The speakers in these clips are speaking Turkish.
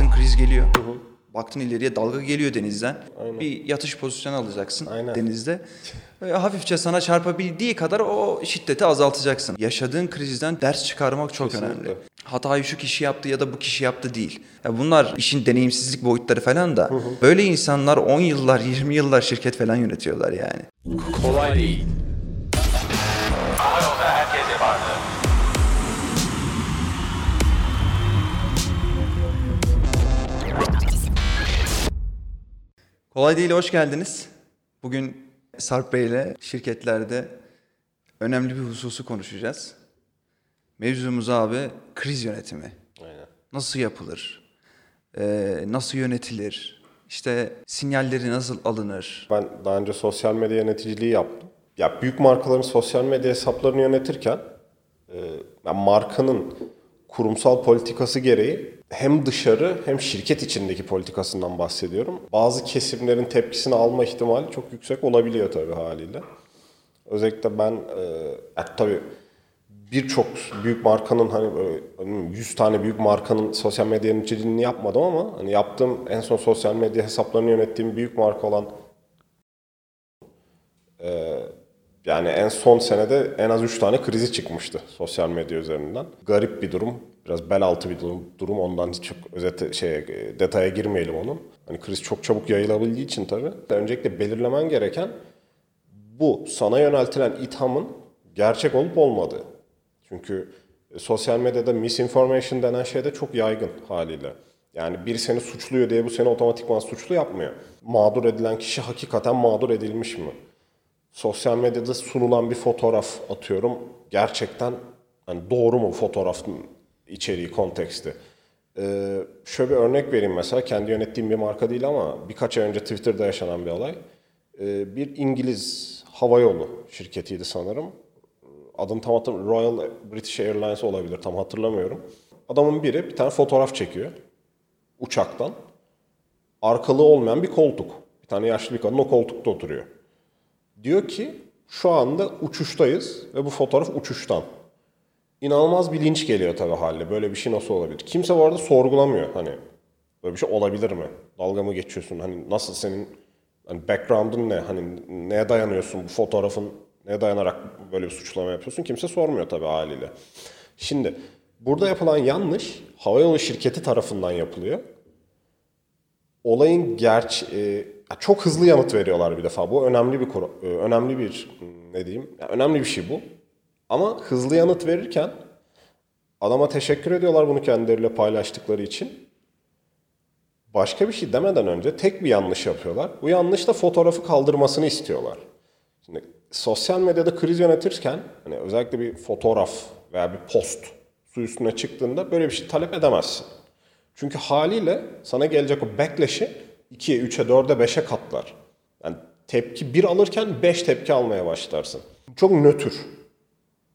Baktın kriz geliyor. Baktın ileriye dalga geliyor denizden. Bir yatış pozisyonu alacaksın Aynen. denizde. Ve hafifçe sana çarpabildiği kadar o şiddeti azaltacaksın. Yaşadığın krizden ders çıkarmak çok Kesinlikle. önemli. Hatayı şu kişi yaptı ya da bu kişi yaptı değil. Ya bunlar işin deneyimsizlik boyutları falan da. Böyle insanlar 10 yıllar, 20 yıllar şirket falan yönetiyorlar yani. Kolay değil. Kolay değil, hoş geldiniz. Bugün Sarp Bey ile şirketlerde önemli bir hususu konuşacağız. Mevzumuz abi kriz yönetimi. Aynen. Nasıl yapılır? Ee, nasıl yönetilir? İşte sinyalleri nasıl alınır? Ben daha önce sosyal medya yöneticiliği yaptım. Ya büyük markaların sosyal medya hesaplarını yönetirken e, ben markanın kurumsal politikası gereği hem dışarı hem şirket içindeki politikasından bahsediyorum. Bazı kesimlerin tepkisini alma ihtimali çok yüksek olabiliyor tabii haliyle. Özellikle ben e, ya tabii birçok büyük markanın hani böyle 100 tane büyük markanın sosyal medya yöneticiliğini yapmadım ama hani yaptığım en son sosyal medya hesaplarını yönettiğim büyük marka olan yani en son senede en az 3 tane krizi çıkmıştı sosyal medya üzerinden. Garip bir durum. Biraz bel altı bir durum. durum. Ondan çok özet şey e, detaya girmeyelim onun. Hani kriz çok çabuk yayılabildiği için tabii. Öncelikle belirlemen gereken bu sana yöneltilen ithamın gerçek olup olmadığı. Çünkü e, sosyal medyada misinformation denen şey de çok yaygın haliyle. Yani biri seni suçluyor diye bu seni otomatikman suçlu yapmıyor. Mağdur edilen kişi hakikaten mağdur edilmiş mi? Sosyal medyada sunulan bir fotoğraf atıyorum. Gerçekten hani doğru mu fotoğrafın içeriği, konteksti? Ee, şöyle bir örnek vereyim mesela. Kendi yönettiğim bir marka değil ama birkaç ay önce Twitter'da yaşanan bir olay. Ee, bir İngiliz havayolu şirketiydi sanırım. Adını tam hatırlamıyorum. Royal British Airlines olabilir tam hatırlamıyorum. Adamın biri bir tane fotoğraf çekiyor uçaktan. Arkalığı olmayan bir koltuk. Bir tane yaşlı bir kadın o koltukta oturuyor. Diyor ki şu anda uçuştayız ve bu fotoğraf uçuştan. İnanılmaz bir linç geliyor tabii haliyle. Böyle bir şey nasıl olabilir? Kimse bu arada sorgulamıyor. Hani böyle bir şey olabilir mi? Dalga mı geçiyorsun? Hani nasıl senin hani background'un ne? Hani neye dayanıyorsun bu fotoğrafın? Neye dayanarak böyle bir suçlama yapıyorsun? Kimse sormuyor tabii haliyle. Şimdi burada yapılan yanlış havayolu şirketi tarafından yapılıyor. Olayın gerç e, çok hızlı yanıt veriyorlar bir defa. Bu önemli bir e, önemli bir ne diyeyim? Ya önemli bir şey bu. Ama hızlı yanıt verirken adama teşekkür ediyorlar bunu kendileriyle paylaştıkları için. Başka bir şey demeden önce tek bir yanlış yapıyorlar. Bu yanlış da fotoğrafı kaldırmasını istiyorlar. Şimdi sosyal medyada kriz yönetirken hani özellikle bir fotoğraf veya bir post su üstüne çıktığında böyle bir şey talep edemezsin. Çünkü haliyle sana gelecek o backlash'i 2'ye, 3'e, 4'e, 5'e katlar. Yani tepki 1 alırken 5 tepki almaya başlarsın. Çok nötr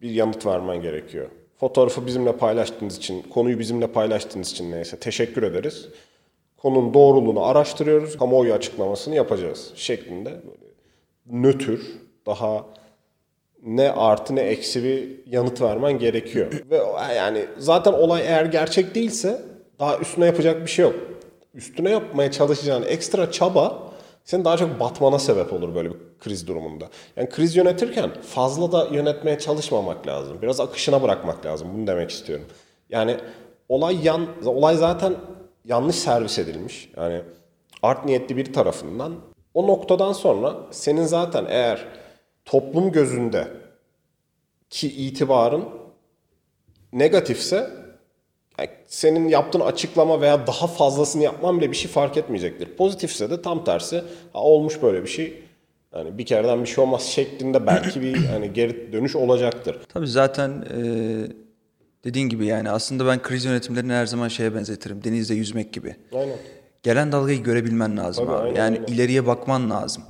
bir yanıt vermen gerekiyor. Fotoğrafı bizimle paylaştığınız için, konuyu bizimle paylaştığınız için neyse teşekkür ederiz. Konunun doğruluğunu araştırıyoruz, kamuoyu açıklamasını yapacağız şeklinde böyle nötr, daha ne artı ne eksi bir yanıt vermen gerekiyor. Ve yani zaten olay eğer gerçek değilse daha üstüne yapacak bir şey yok. Üstüne yapmaya çalışacağın ekstra çaba senin daha çok batmana sebep olur böyle bir kriz durumunda. Yani kriz yönetirken fazla da yönetmeye çalışmamak lazım. Biraz akışına bırakmak lazım. Bunu demek istiyorum. Yani olay yan olay zaten yanlış servis edilmiş. Yani art niyetli bir tarafından o noktadan sonra senin zaten eğer toplum gözünde ki itibarın negatifse yani senin yaptığın açıklama veya daha fazlasını yapman bile bir şey fark etmeyecektir. Pozitifse de tam tersi ha, olmuş böyle bir şey. Yani bir kereden bir şey olmaz şeklinde belki bir hani geri dönüş olacaktır. Tabii zaten e, dediğin gibi yani aslında ben kriz yönetimlerini her zaman şeye benzetirim. Denizde yüzmek gibi. Aynen. Gelen dalgayı görebilmen lazım Tabii, abi. aynen yani öyle. ileriye bakman lazım.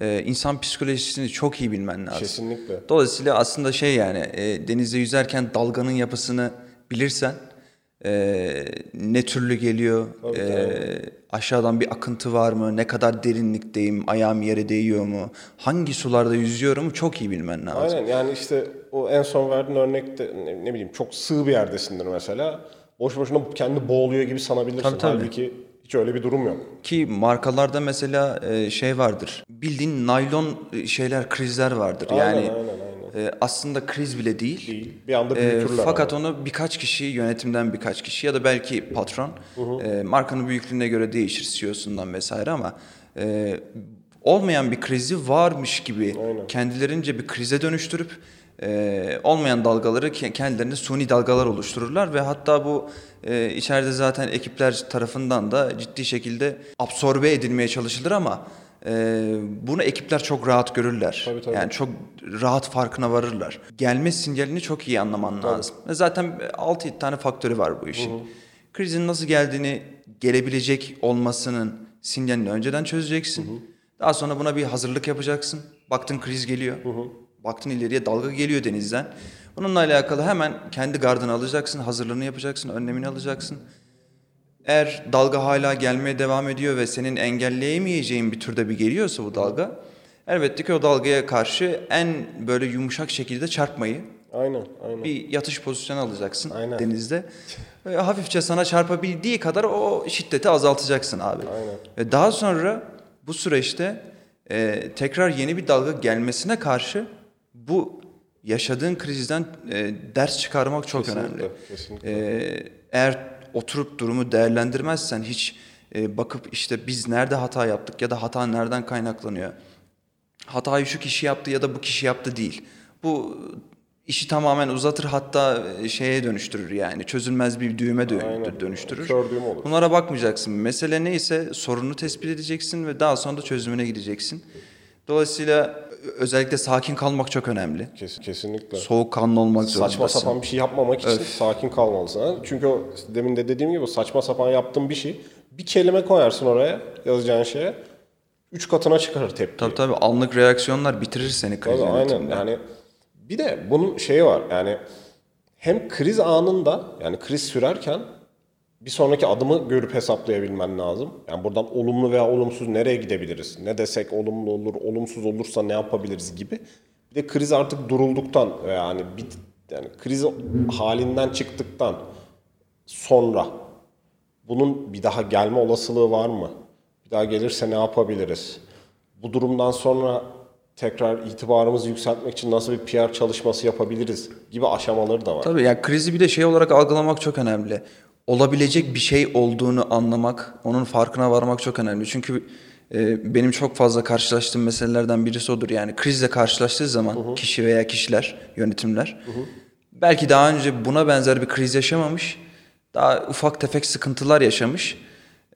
Ee, insan psikolojisini çok iyi bilmen lazım. Kesinlikle. Dolayısıyla aslında şey yani e, denizde yüzerken dalganın yapısını bilirsen e, ne türlü geliyor, e, aşağıdan bir akıntı var mı, ne kadar derinlikteyim, ayağım yere değiyor mu, hangi sularda yüzüyorum çok iyi bilmen lazım. Aynen yani işte o en son verdiğin örnekte ne, ne bileyim çok sığ bir yerdesindir mesela. boş boşuna kendi boğuluyor gibi sanabilirsin. Tabii, tabii. Halbuki hiç öyle bir durum yok. Ki markalarda mesela e, şey vardır. Bildiğin naylon e, şeyler, krizler vardır. Aynen, yani aynen, aynen. E, aslında kriz bile değil. Değil. Bir anda E, büyütürler. fakat ama. onu birkaç kişi, yönetimden birkaç kişi ya da belki patron, e, markanın büyüklüğüne göre değişir, CEO'sundan vesaire ama e, olmayan bir krizi varmış gibi kendilerince bir krize dönüştürüp e, olmayan dalgaları ke- kendilerine suni dalgalar oluştururlar ve hatta bu e, içeride zaten ekipler tarafından da ciddi şekilde absorbe edilmeye çalışılır ama e, bunu ekipler çok rahat görürler. Tabii, tabii. Yani çok rahat farkına varırlar. Gelme sinyalini çok iyi anlaman lazım. Ve zaten 6-7 tane faktörü var bu işin. Krizin nasıl geldiğini, gelebilecek olmasının sinyalini önceden çözeceksin. Daha sonra buna bir hazırlık yapacaksın. Baktın kriz geliyor. Baktın ileriye dalga geliyor denizden. Bununla alakalı hemen kendi gardını alacaksın, hazırlığını yapacaksın, önlemini alacaksın. Eğer dalga hala gelmeye devam ediyor ve senin engelleyemeyeceğin bir türde bir geliyorsa bu dalga, elbette ki o dalgaya karşı en böyle yumuşak şekilde çarpmayı, Aynen, aynen. bir yatış pozisyonu alacaksın Aynen. denizde. Ve hafifçe sana çarpabildiği kadar o şiddeti azaltacaksın abi. Aynen. Ve daha sonra bu süreçte e, tekrar yeni bir dalga gelmesine karşı bu yaşadığın krizden e, ders çıkarmak çok Kesinlikle, önemli. kesinlikle. E, eğer oturup durumu değerlendirmezsen hiç e, bakıp işte biz nerede hata yaptık ya da hata nereden kaynaklanıyor? Hatayı şu kişi yaptı ya da bu kişi yaptı değil. Bu işi tamamen uzatır hatta e, şeye dönüştürür yani çözülmez bir düğüme dö- dönüştürür. Kör düğüm olur. Bunlara bakmayacaksın. Mesele neyse sorunu tespit edeceksin ve daha sonra da çözümüne gideceksin. Dolayısıyla özellikle sakin kalmak çok önemli. Kes, kesinlikle. Soğukkanlı olmak zorundasın. Saçma sapan bir şey yapmamak için sakin kalmalısın. Çünkü o demin de dediğim gibi saçma sapan yaptığın bir şey bir kelime koyarsın oraya yazacağın şeye. Üç katına çıkarır tepki. Tabii tabii anlık reaksiyonlar bitirir seni kriz Tabii, aynen. Yani bir de bunun şeyi var. Yani hem kriz anında yani kriz sürerken bir sonraki adımı görüp hesaplayabilmen lazım. Yani buradan olumlu veya olumsuz nereye gidebiliriz? Ne desek olumlu olur, olumsuz olursa ne yapabiliriz gibi. Bir de kriz artık durulduktan yani bit yani kriz halinden çıktıktan sonra bunun bir daha gelme olasılığı var mı? Bir daha gelirse ne yapabiliriz? Bu durumdan sonra tekrar itibarımızı yükseltmek için nasıl bir PR çalışması yapabiliriz gibi aşamaları da var. Tabii yani krizi bir de şey olarak algılamak çok önemli. Olabilecek bir şey olduğunu anlamak, onun farkına varmak çok önemli. Çünkü e, benim çok fazla karşılaştığım meselelerden birisi odur. Yani krizle karşılaştığı zaman kişi veya kişiler, yönetimler belki daha önce buna benzer bir kriz yaşamamış, daha ufak tefek sıkıntılar yaşamış.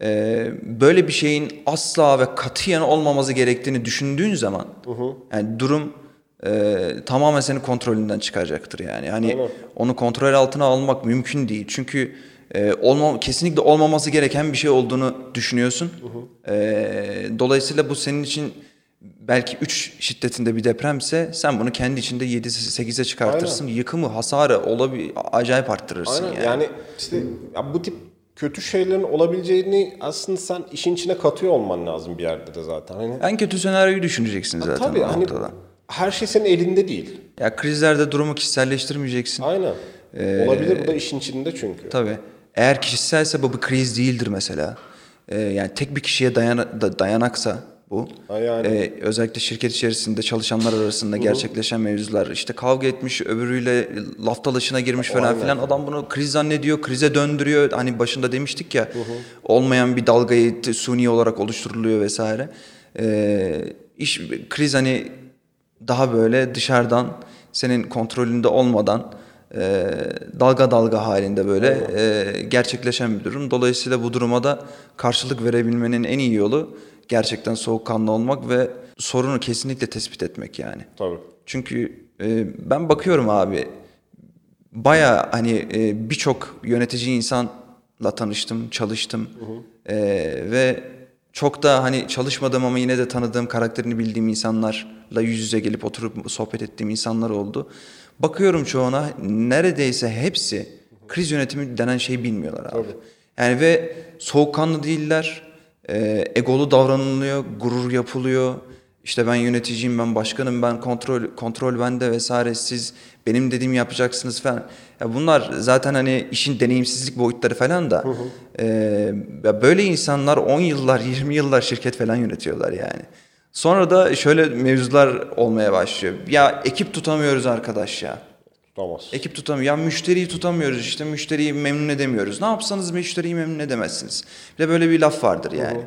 E, böyle bir şeyin asla ve katiyen olmaması gerektiğini düşündüğün zaman yani durum e, tamamen senin kontrolünden çıkacaktır yani. Hani Aynen. onu kontrol altına almak mümkün değil. Çünkü e, olma, kesinlikle olmaması gereken bir şey olduğunu düşünüyorsun. E, dolayısıyla bu senin için belki 3 şiddetinde bir depremse sen bunu kendi içinde 7-8'e çıkartırsın. Yıkımı, hasarı olabi acayip arttırırsın Aynen yani. yani işte ya bu tip kötü şeylerin olabileceğini aslında sen işin içine katıyor olman lazım bir yerde de zaten. Hani En kötü senaryoyu düşüneceksin zaten tabii hani her şey senin elinde değil. Ya krizlerde durumu kişiselleştirmeyeceksin. Aynen. Ee, Olabilir bu da işin içinde çünkü. Tabii. Eğer kişiselse bu bir kriz değildir mesela. Ee, yani tek bir kişiye dayan da- dayanaksa bu. Ha yani. Ee, özellikle şirket içerisinde çalışanlar arasında gerçekleşen mevzular. işte kavga etmiş, öbürüyle laf dalaşına girmiş falan filan. Adam bunu kriz zannediyor, krize döndürüyor. Hani başında demiştik ya olmayan bir dalgayı suni olarak oluşturuluyor vesaire. Ee, iş kriz hani daha böyle dışarıdan senin kontrolünde olmadan e, dalga dalga halinde böyle e, gerçekleşen bir durum. Dolayısıyla bu duruma da karşılık verebilmenin en iyi yolu gerçekten soğukkanlı olmak ve sorunu kesinlikle tespit etmek yani. Tabii. Çünkü e, ben bakıyorum abi baya hani e, birçok yönetici insanla tanıştım, çalıştım E, ve çok da hani çalışmadığım ama yine de tanıdığım karakterini bildiğim insanlarla yüz yüze gelip oturup sohbet ettiğim insanlar oldu. Bakıyorum çoğuna neredeyse hepsi kriz yönetimi denen şeyi bilmiyorlar abi. Yani ve soğukkanlı değiller, e, egolu davranılıyor, gurur yapılıyor. İşte ben yöneticiyim, ben başkanım, ben kontrol kontrol bende vesaire siz benim dediğimi yapacaksınız falan. Ya bunlar zaten hani işin deneyimsizlik boyutları falan da e, ya böyle insanlar 10 yıllar, 20 yıllar şirket falan yönetiyorlar yani. Sonra da şöyle mevzular olmaya başlıyor. Ya ekip tutamıyoruz arkadaş ya. Tutamaz. Ekip tutamıyor. Ya müşteriyi tutamıyoruz işte müşteriyi memnun edemiyoruz. Ne yapsanız müşteriyi memnun edemezsiniz. Bir de böyle bir laf vardır yani.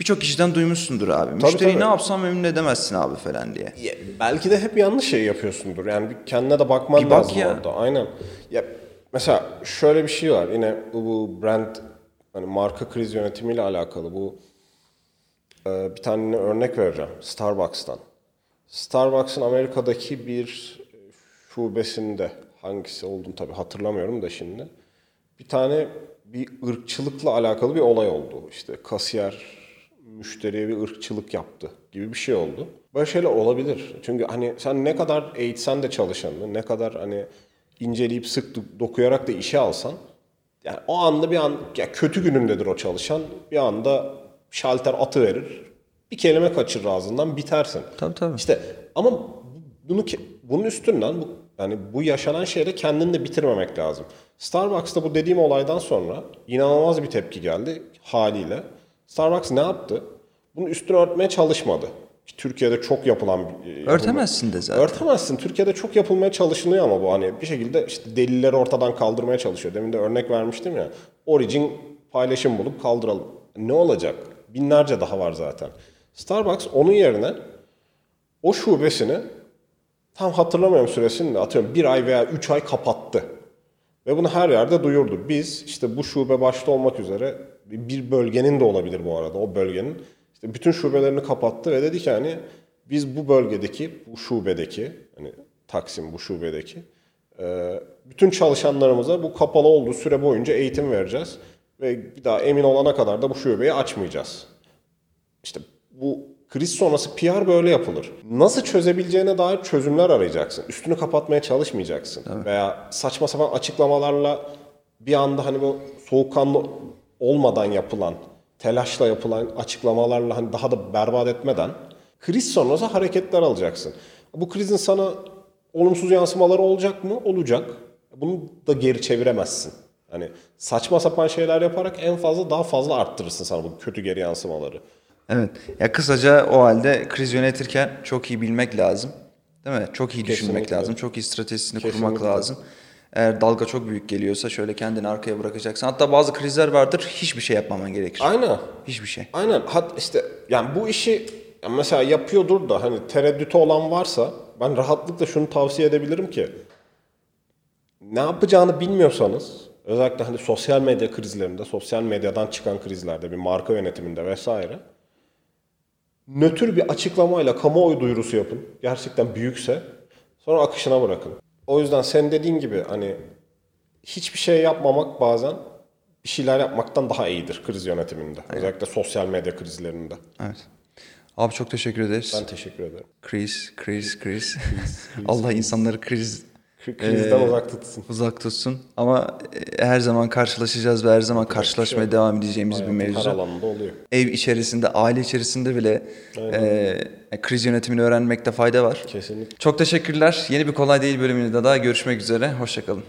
Birçok kişiden duymuşsundur abi. Müşteriyi tabii. ne yapsan memnun edemezsin abi falan diye. Ya, belki de hep yanlış şey yapıyorsundur. Yani bir kendine de bakman Bir bak lazım ya. orada. Aynen. Ya mesela şöyle bir şey var. Yine bu, bu brand hani marka kriz yönetimiyle alakalı bu e, bir tane örnek vereceğim. Starbucks'tan. Starbucks'ın Amerika'daki bir şubesinde hangisi olduğunu tabii hatırlamıyorum da şimdi. Bir tane bir ırkçılıkla alakalı bir olay oldu. İşte kasiyer müşteriye bir ırkçılık yaptı gibi bir şey oldu. Böyle şeyler olabilir. Çünkü hani sen ne kadar eğitsen de çalışanını, ne kadar hani inceleyip sık do- dokuyarak da işe alsan yani o anda bir an ya kötü günündedir o çalışan. Bir anda şalter atı verir. Bir kelime kaçırır ağzından bitersin. Tabii tabii. İşte ama bunu bunun üstünden bu yani bu yaşanan şeyde kendini de bitirmemek lazım. Starbucks'ta bu dediğim olaydan sonra inanılmaz bir tepki geldi haliyle. Starbucks ne yaptı? Bunun üstünü örtmeye çalışmadı. Ki Türkiye'de çok yapılan e, Örtemezsin de zaten. Örtemezsin. Türkiye'de çok yapılmaya çalışılıyor ama bu hani bir şekilde işte delilleri ortadan kaldırmaya çalışıyor. Demin de örnek vermiştim ya. Origin paylaşım bulup kaldıralım. Ne olacak? Binlerce daha var zaten. Starbucks onun yerine o şubesini tam hatırlamıyorum süresini de atıyorum bir ay veya üç ay kapattı. Ve bunu her yerde duyurdu. Biz işte bu şube başta olmak üzere bir bölgenin de olabilir bu arada o bölgenin. işte bütün şubelerini kapattı ve dedi ki hani biz bu bölgedeki, bu şubedeki, hani Taksim bu şubedeki e, bütün çalışanlarımıza bu kapalı olduğu süre boyunca eğitim vereceğiz. Ve bir daha emin olana kadar da bu şubeyi açmayacağız. İşte bu kriz sonrası PR böyle yapılır. Nasıl çözebileceğine dair çözümler arayacaksın. Üstünü kapatmaya çalışmayacaksın. Veya saçma sapan açıklamalarla bir anda hani bu soğukkanlı olmadan yapılan, telaşla yapılan açıklamalarla hani daha da berbat etmeden kriz sonrası hareketler alacaksın. Bu krizin sana olumsuz yansımaları olacak mı? Olacak. Bunu da geri çeviremezsin. Hani saçma sapan şeyler yaparak en fazla daha fazla arttırırsın sana bu kötü geri yansımaları. Evet. Ya kısaca o halde kriz yönetirken çok iyi bilmek lazım. Değil mi? Çok iyi düşünmek Kesinlikle. lazım. Çok iyi stratejisini kurmak Kesinlikle. lazım. Eğer dalga çok büyük geliyorsa şöyle kendini arkaya bırakacaksın. Hatta bazı krizler vardır hiçbir şey yapmaman gerekir. Aynen. Hiçbir şey. Aynen. Hat işte yani bu işi yani mesela yapıyordur da hani tereddütü olan varsa ben rahatlıkla şunu tavsiye edebilirim ki ne yapacağını bilmiyorsanız özellikle hani sosyal medya krizlerinde, sosyal medyadan çıkan krizlerde, bir marka yönetiminde vesaire nötr bir açıklamayla kamuoyu duyurusu yapın. Gerçekten büyükse sonra akışına bırakın. O yüzden sen dediğin gibi hani hiçbir şey yapmamak bazen bir şeyler yapmaktan daha iyidir kriz yönetiminde. Özellikle sosyal medya krizlerinde. Evet. Abi çok teşekkür ederiz. Ben teşekkür ederim. Kriz, kriz, kriz. Allah insanları kriz Kri- Krizden Ee, uzak tutsun. uzak tutsun. Ama e, her zaman karşılaşacağız ve her zaman karşılaşmaya devam edeceğimiz bir Hayatın Her mevzu. alanında oluyor. Ev içerisinde, aile içerisinde bile e, kriz yönetimini öğrenmekte fayda var. Kesinlikle. Çok teşekkürler. Yeni bir kolay değil bölümünde daha görüşmek üzere. Hoşçakalın.